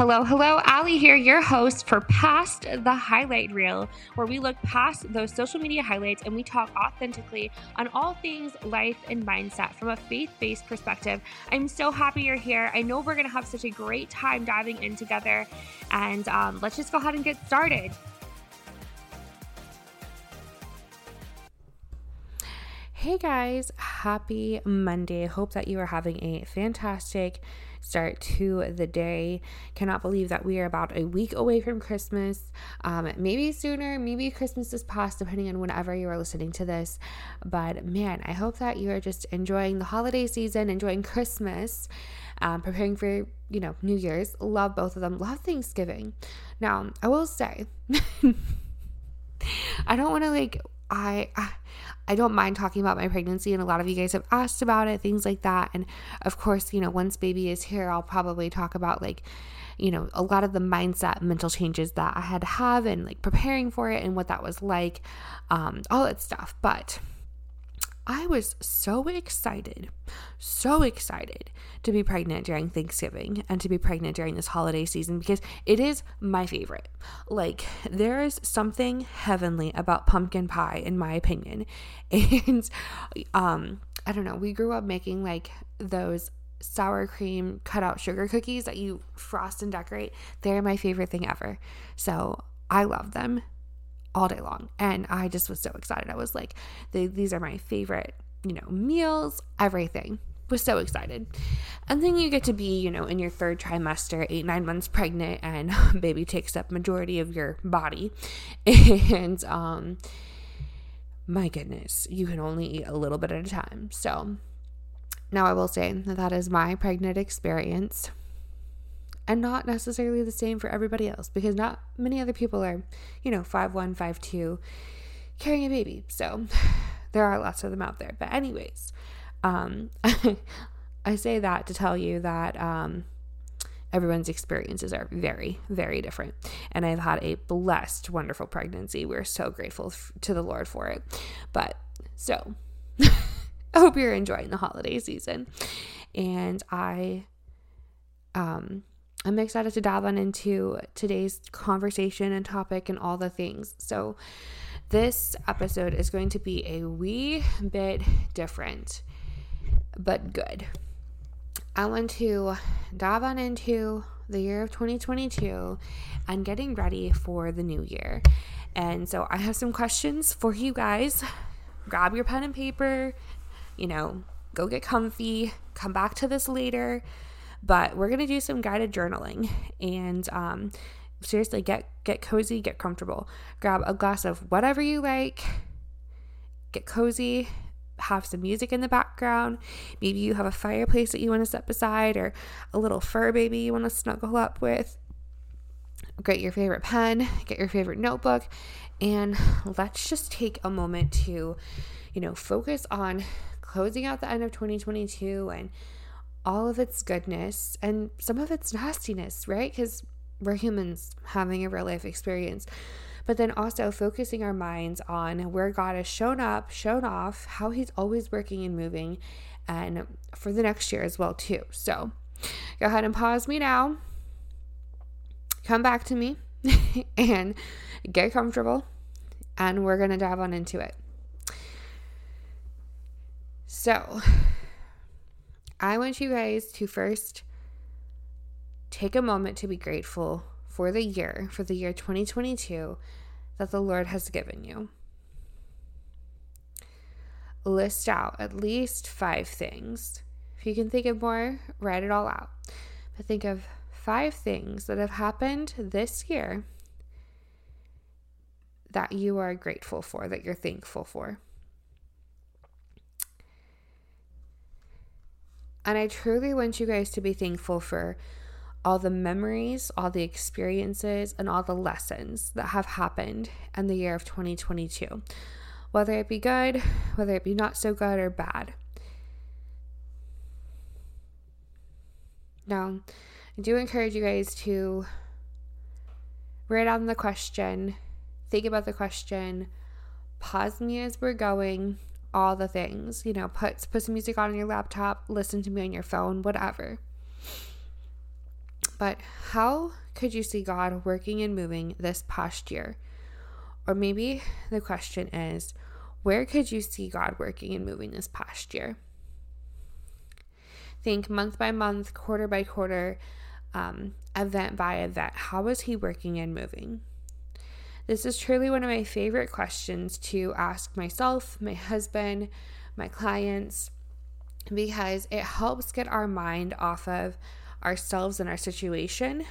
Hello, hello, Ally here, your host for Past the Highlight Reel, where we look past those social media highlights and we talk authentically on all things life and mindset from a faith based perspective. I'm so happy you're here. I know we're going to have such a great time diving in together, and um, let's just go ahead and get started. Hey guys, happy Monday. Hope that you are having a fantastic start to the day. Cannot believe that we are about a week away from Christmas. Um, maybe sooner, maybe Christmas is past, depending on whenever you are listening to this. But man, I hope that you are just enjoying the holiday season, enjoying Christmas, um, preparing for you know New Year's. Love both of them. Love Thanksgiving. Now, I will say, I don't want to like I, I don't mind talking about my pregnancy, and a lot of you guys have asked about it, things like that. And of course, you know, once baby is here, I'll probably talk about like, you know, a lot of the mindset, mental changes that I had to have, and like preparing for it, and what that was like, um, all that stuff. But I was so excited, so excited to be pregnant during Thanksgiving and to be pregnant during this holiday season because it is my favorite. Like, there is something heavenly about pumpkin pie, in my opinion. And, um, I don't know, we grew up making like those sour cream cutout sugar cookies that you frost and decorate. They're my favorite thing ever. So I love them all day long. And I just was so excited. I was like, these are my favorite, you know, meals, everything. Was so excited. And then you get to be, you know, in your third trimester, eight, nine months pregnant, and baby takes up majority of your body. And um my goodness, you can only eat a little bit at a time. So now I will say that that is my pregnant experience and not necessarily the same for everybody else because not many other people are, you know, five one, five two, carrying a baby. So there are lots of them out there. But anyways, um, I say that to tell you that um, everyone's experiences are very, very different. And I've had a blessed, wonderful pregnancy. We're so grateful f- to the Lord for it. But so I hope you're enjoying the holiday season. And I um I'm excited to dive on into today's conversation and topic and all the things. So, this episode is going to be a wee bit different, but good. I want to dive on into the year of 2022 and getting ready for the new year. And so, I have some questions for you guys. Grab your pen and paper, you know, go get comfy, come back to this later but we're gonna do some guided journaling and um, seriously get get cozy, get comfortable. Grab a glass of whatever you like. Get cozy. Have some music in the background. Maybe you have a fireplace that you want to set beside, or a little fur baby you want to snuggle up with. Get your favorite pen, get your favorite notebook, and let's just take a moment to, you know, focus on closing out the end of 2022 and all of its goodness and some of its nastiness, right? Because we're humans having a real life experience. But then also focusing our minds on where God has shown up, shown off, how He's always working and moving, and for the next year as well, too. So go ahead and pause me now. Come back to me and get comfortable, and we're going to dive on into it. So, I want you guys to first take a moment to be grateful for the year, for the year 2022 that the Lord has given you. List out at least five things. If you can think of more, write it all out. But think of five things that have happened this year that you are grateful for, that you're thankful for. And I truly want you guys to be thankful for all the memories, all the experiences, and all the lessons that have happened in the year of 2022, whether it be good, whether it be not so good or bad. Now, I do encourage you guys to write down the question, think about the question, pause me as we're going, all the things. You know, put put some music on your laptop, listen to me on your phone, whatever. But how could you see God working and moving this past year? Or maybe the question is, where could you see God working and moving this past year? Think month by month, quarter by quarter, um, event by event. How is He working and moving? This is truly one of my favorite questions to ask myself, my husband, my clients, because it helps get our mind off of ourselves and our situation,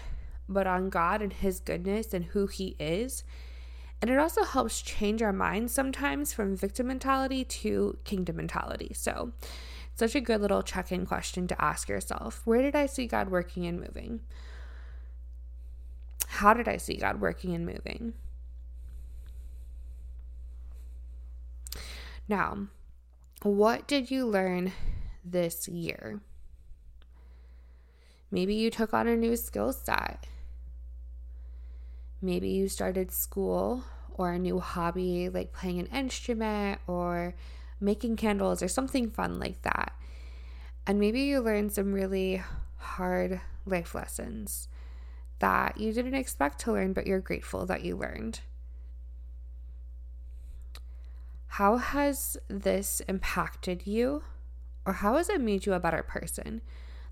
but on God and His goodness and who He is. And it also helps change our minds sometimes from victim mentality to kingdom mentality. So, such a good little check in question to ask yourself Where did I see God working and moving? How did I see God working and moving? Now, what did you learn this year? Maybe you took on a new skill set. Maybe you started school or a new hobby like playing an instrument or making candles or something fun like that. And maybe you learned some really hard life lessons that you didn't expect to learn, but you're grateful that you learned. How has this impacted you, or how has it made you a better person?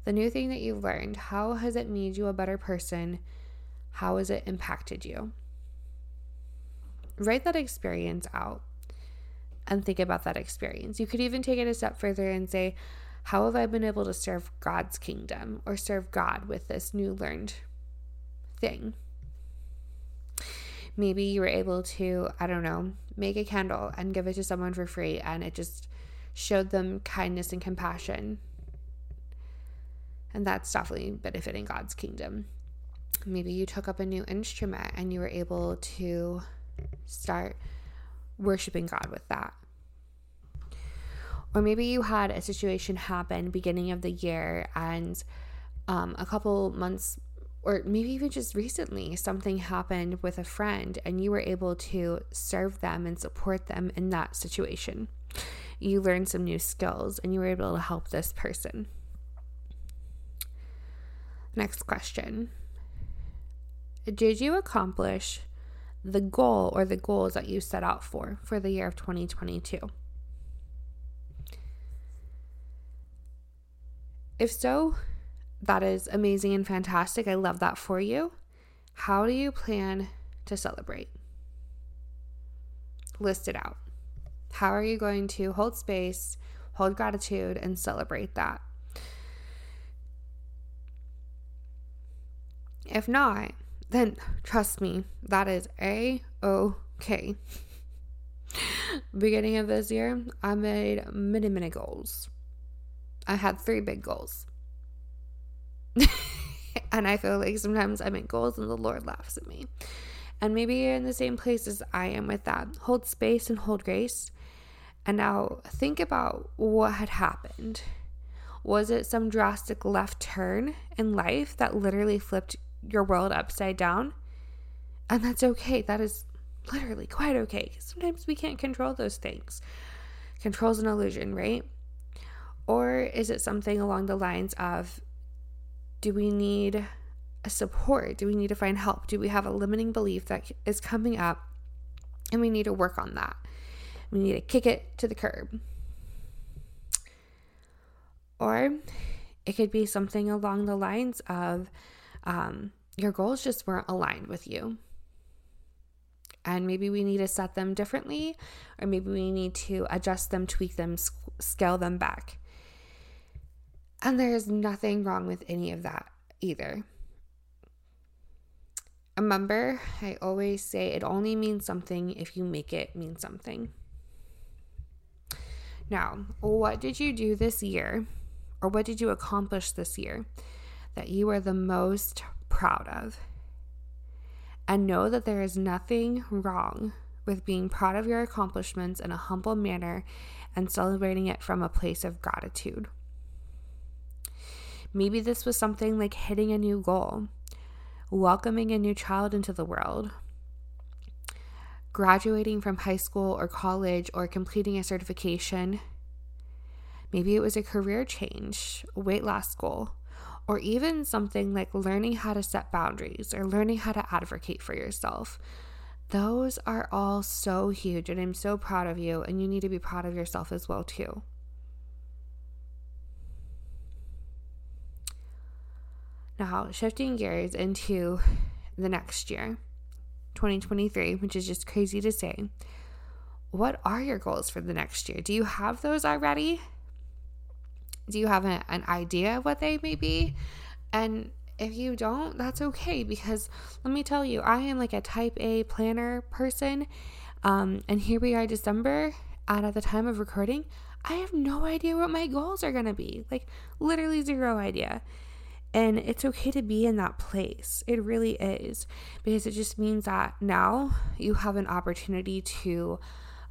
The new thing that you've learned, how has it made you a better person? How has it impacted you? Write that experience out and think about that experience. You could even take it a step further and say, How have I been able to serve God's kingdom or serve God with this new learned thing? Maybe you were able to, I don't know, make a candle and give it to someone for free, and it just showed them kindness and compassion and that's definitely benefiting God's kingdom. Maybe you took up a new instrument and you were able to start worshiping God with that. Or maybe you had a situation happen beginning of the year and um, a couple months or maybe even just recently something happened with a friend and you were able to serve them and support them in that situation. You learned some new skills and you were able to help this person. Next question Did you accomplish the goal or the goals that you set out for for the year of 2022? If so, that is amazing and fantastic. I love that for you. How do you plan to celebrate? List it out. How are you going to hold space, hold gratitude, and celebrate that? If not, then trust me, that is a okay. Beginning of this year, I made many, many goals. I had three big goals. and I feel like sometimes I make goals and the Lord laughs at me. And maybe you're in the same place as I am with that. Hold space and hold grace. And now think about what had happened. Was it some drastic left turn in life that literally flipped your world upside down. And that's okay. That is literally quite okay. Sometimes we can't control those things. Control's an illusion, right? Or is it something along the lines of do we need a support? Do we need to find help? Do we have a limiting belief that is coming up and we need to work on that? We need to kick it to the curb. Or it could be something along the lines of um, your goals just weren't aligned with you. And maybe we need to set them differently, or maybe we need to adjust them, tweak them, scale them back. And there's nothing wrong with any of that either. Remember, I always say it only means something if you make it mean something. Now, what did you do this year, or what did you accomplish this year that you are the most proud of. And know that there is nothing wrong with being proud of your accomplishments in a humble manner and celebrating it from a place of gratitude. Maybe this was something like hitting a new goal, welcoming a new child into the world, graduating from high school or college, or completing a certification. Maybe it was a career change, weight loss goal, or even something like learning how to set boundaries or learning how to advocate for yourself. Those are all so huge, and I'm so proud of you, and you need to be proud of yourself as well, too. Now, shifting gears into the next year, 2023, which is just crazy to say. What are your goals for the next year? Do you have those already? Do you have a, an idea of what they may be? And if you don't, that's okay because let me tell you, I am like a type A planner person. Um, and here we are, December, and at the time of recording, I have no idea what my goals are going to be. Like, literally, zero idea. And it's okay to be in that place. It really is. Because it just means that now you have an opportunity to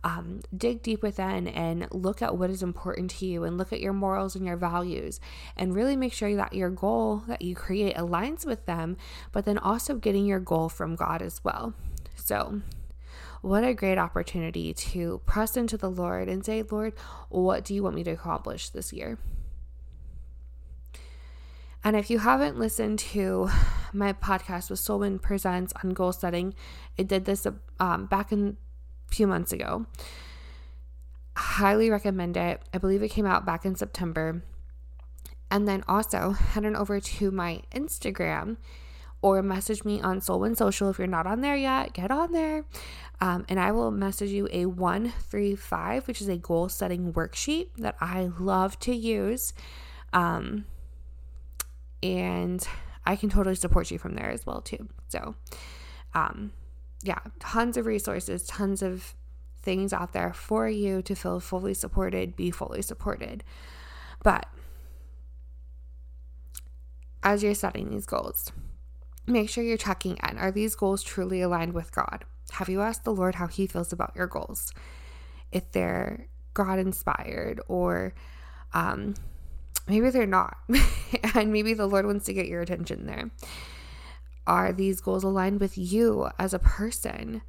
um, dig deep within and look at what is important to you and look at your morals and your values and really make sure that your goal that you create aligns with them, but then also getting your goal from God as well. So, what a great opportunity to press into the Lord and say, Lord, what do you want me to accomplish this year? And if you haven't listened to my podcast with SOLWIN Presents on goal setting, it did this um, back in a few months ago. Highly recommend it. I believe it came out back in September. And then also head on over to my Instagram or message me on SOLWIN Social. If you're not on there yet, get on there. Um, and I will message you a 135, which is a goal setting worksheet that I love to use. Um, and I can totally support you from there as well too. So, um, yeah, tons of resources, tons of things out there for you to feel fully supported, be fully supported. But as you're setting these goals, make sure you're checking in. Are these goals truly aligned with God? Have you asked the Lord how He feels about your goals? If they're God inspired or um, maybe they're not. and maybe the Lord wants to get your attention there. Are these goals aligned with you as a person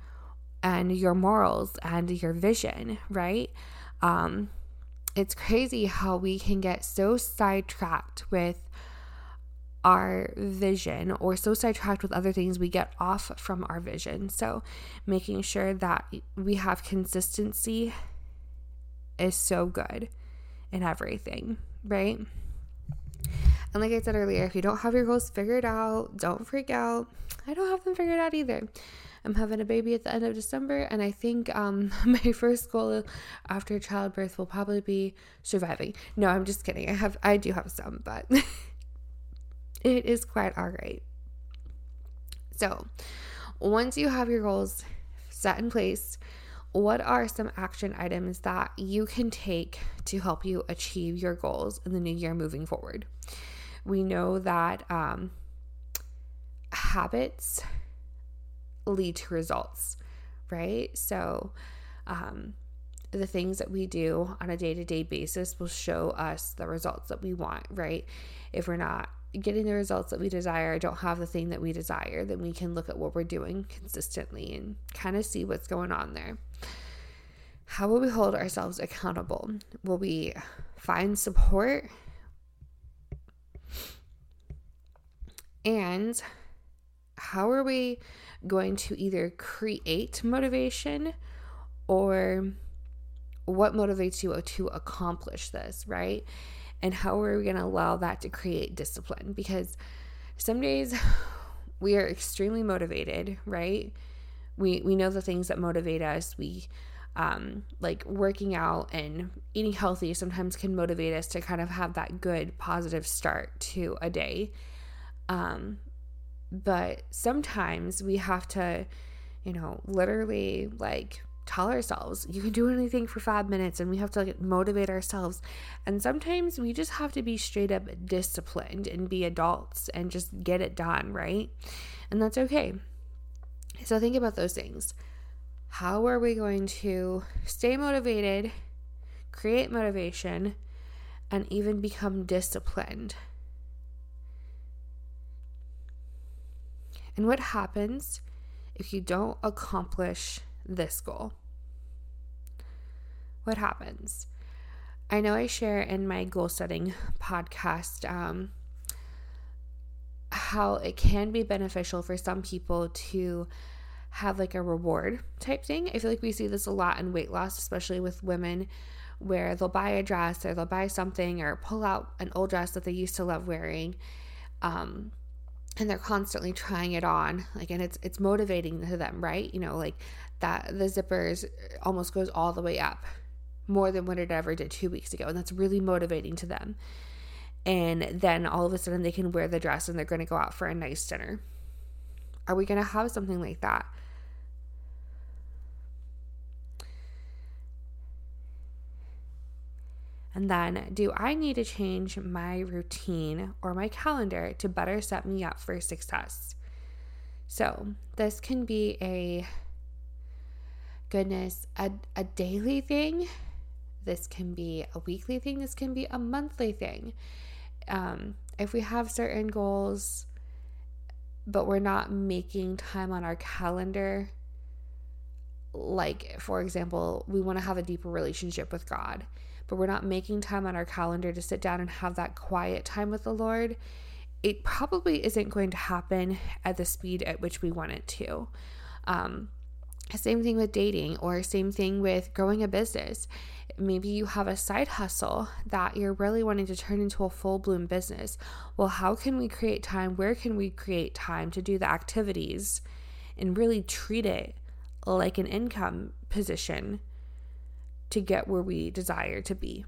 and your morals and your vision, right? Um, it's crazy how we can get so sidetracked with our vision or so sidetracked with other things we get off from our vision. So, making sure that we have consistency is so good in everything right? And like I said earlier, if you don't have your goals figured out, don't freak out. I don't have them figured out either. I'm having a baby at the end of December, and I think um, my first goal after childbirth will probably be surviving. No, I'm just kidding. I have, I do have some, but it is quite all right. So, once you have your goals set in place, what are some action items that you can take to help you achieve your goals in the new year moving forward? We know that um, habits lead to results, right? So, um, the things that we do on a day to day basis will show us the results that we want, right? If we're not getting the results that we desire, don't have the thing that we desire, then we can look at what we're doing consistently and kind of see what's going on there. How will we hold ourselves accountable? Will we find support? And how are we going to either create motivation or what motivates you to accomplish this, right? And how are we going to allow that to create discipline? Because some days we are extremely motivated, right? We we know the things that motivate us. We um, like working out and eating healthy sometimes can motivate us to kind of have that good positive start to a day. Um, but sometimes we have to you know literally like tell ourselves you can do anything for five minutes and we have to like motivate ourselves. And sometimes we just have to be straight up disciplined and be adults and just get it done right? And that's okay. So think about those things how are we going to stay motivated, create motivation, and even become disciplined? And what happens if you don't accomplish this goal? What happens? I know I share in my goal setting podcast um, how it can be beneficial for some people to have like a reward type thing. I feel like we see this a lot in weight loss, especially with women, where they'll buy a dress or they'll buy something or pull out an old dress that they used to love wearing. Um, and they're constantly trying it on like and it's it's motivating to them right you know like that the zippers almost goes all the way up more than what it ever did two weeks ago and that's really motivating to them and then all of a sudden they can wear the dress and they're going to go out for a nice dinner are we going to have something like that And then, do I need to change my routine or my calendar to better set me up for success? So, this can be a goodness, a, a daily thing. This can be a weekly thing. This can be a monthly thing. Um, if we have certain goals, but we're not making time on our calendar, like for example, we want to have a deeper relationship with God but we're not making time on our calendar to sit down and have that quiet time with the Lord, it probably isn't going to happen at the speed at which we want it to. Um, same thing with dating, or same thing with growing a business. Maybe you have a side hustle that you're really wanting to turn into a full bloom business. Well, how can we create time? Where can we create time to do the activities and really treat it like an income position to get where we desire to be?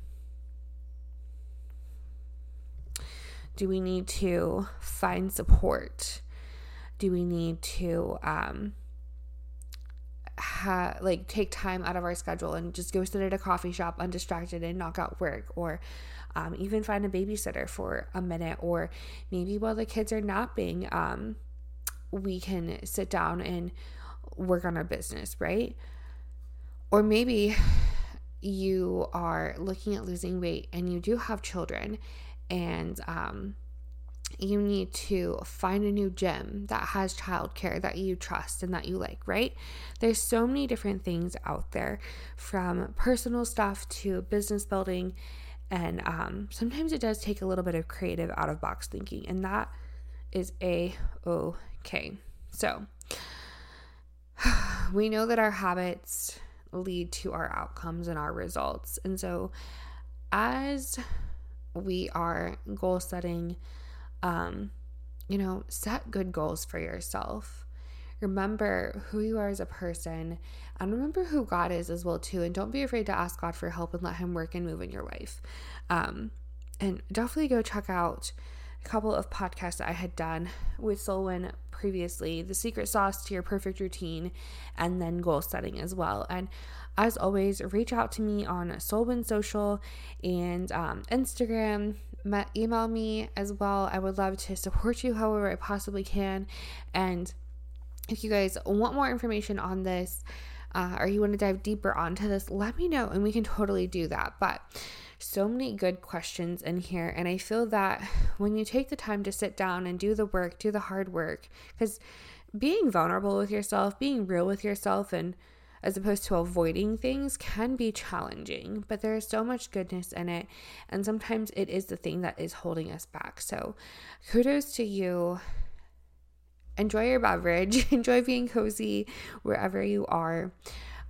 Do we need to find support? Do we need to um, like take time out of our schedule and just go sit at a coffee shop undistracted and knock out work or um, even find a babysitter for a minute or maybe while the kids are napping um, we can sit down and work on our business right? Or maybe you are looking at losing weight and you do have children and um, you need to find a new gym that has childcare that you trust and that you like, right? There's so many different things out there from personal stuff to business building. And um, sometimes it does take a little bit of creative out of box thinking, and that is a okay. So we know that our habits lead to our outcomes and our results. And so, as we are goal setting, um, you know, set good goals for yourself. Remember who you are as a person and remember who God is as well too. And don't be afraid to ask God for help and let him work and move in your life. Um, and definitely go check out a couple of podcasts I had done with SOLWIN previously the secret sauce to your perfect routine, and then goal setting as well. And as always, reach out to me on SOLWIN Social and um, Instagram. Email me as well. I would love to support you however I possibly can. And if you guys want more information on this, uh, or you want to dive deeper onto this, let me know and we can totally do that. But so many good questions in here. And I feel that when you take the time to sit down and do the work, do the hard work, because being vulnerable with yourself, being real with yourself, and as opposed to avoiding things can be challenging, but there is so much goodness in it. And sometimes it is the thing that is holding us back. So kudos to you. Enjoy your beverage, enjoy being cozy wherever you are.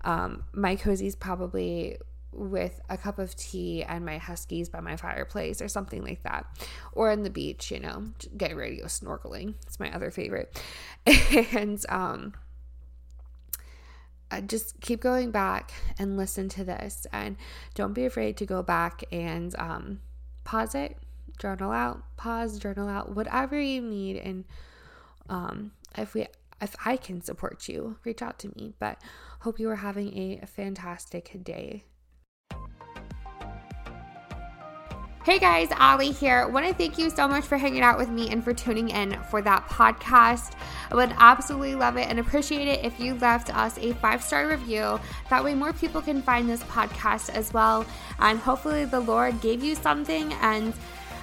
Um, my cozy is probably with a cup of tea and my huskies by my fireplace or something like that. Or on the beach you know get ready to go snorkeling. It's my other favorite. And um I just keep going back and listen to this. And don't be afraid to go back and um pause it journal out pause journal out whatever you need. And um if we if I can support you reach out to me. But hope you are having a fantastic day Hey guys, Ally here. Want to thank you so much for hanging out with me and for tuning in for that podcast. I would absolutely love it and appreciate it if you left us a five star review. That way, more people can find this podcast as well. And hopefully, the Lord gave you something. And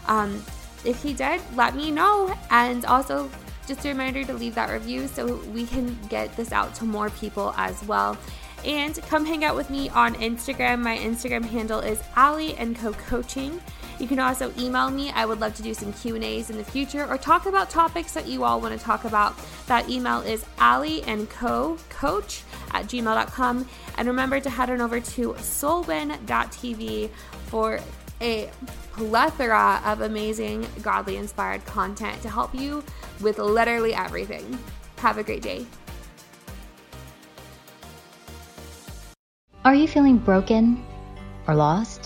um, if He did, let me know. And also, just a reminder to leave that review so we can get this out to more people as well. And come hang out with me on Instagram. My Instagram handle is Ally and Co Coaching. You can also email me. I would love to do some Q&As in the future or talk about topics that you all want to talk about. That email is Ally and Co Coach at gmail.com. And remember to head on over to solwin.tv for a plethora of amazing godly inspired content to help you with literally everything. Have a great day. Are you feeling broken or lost?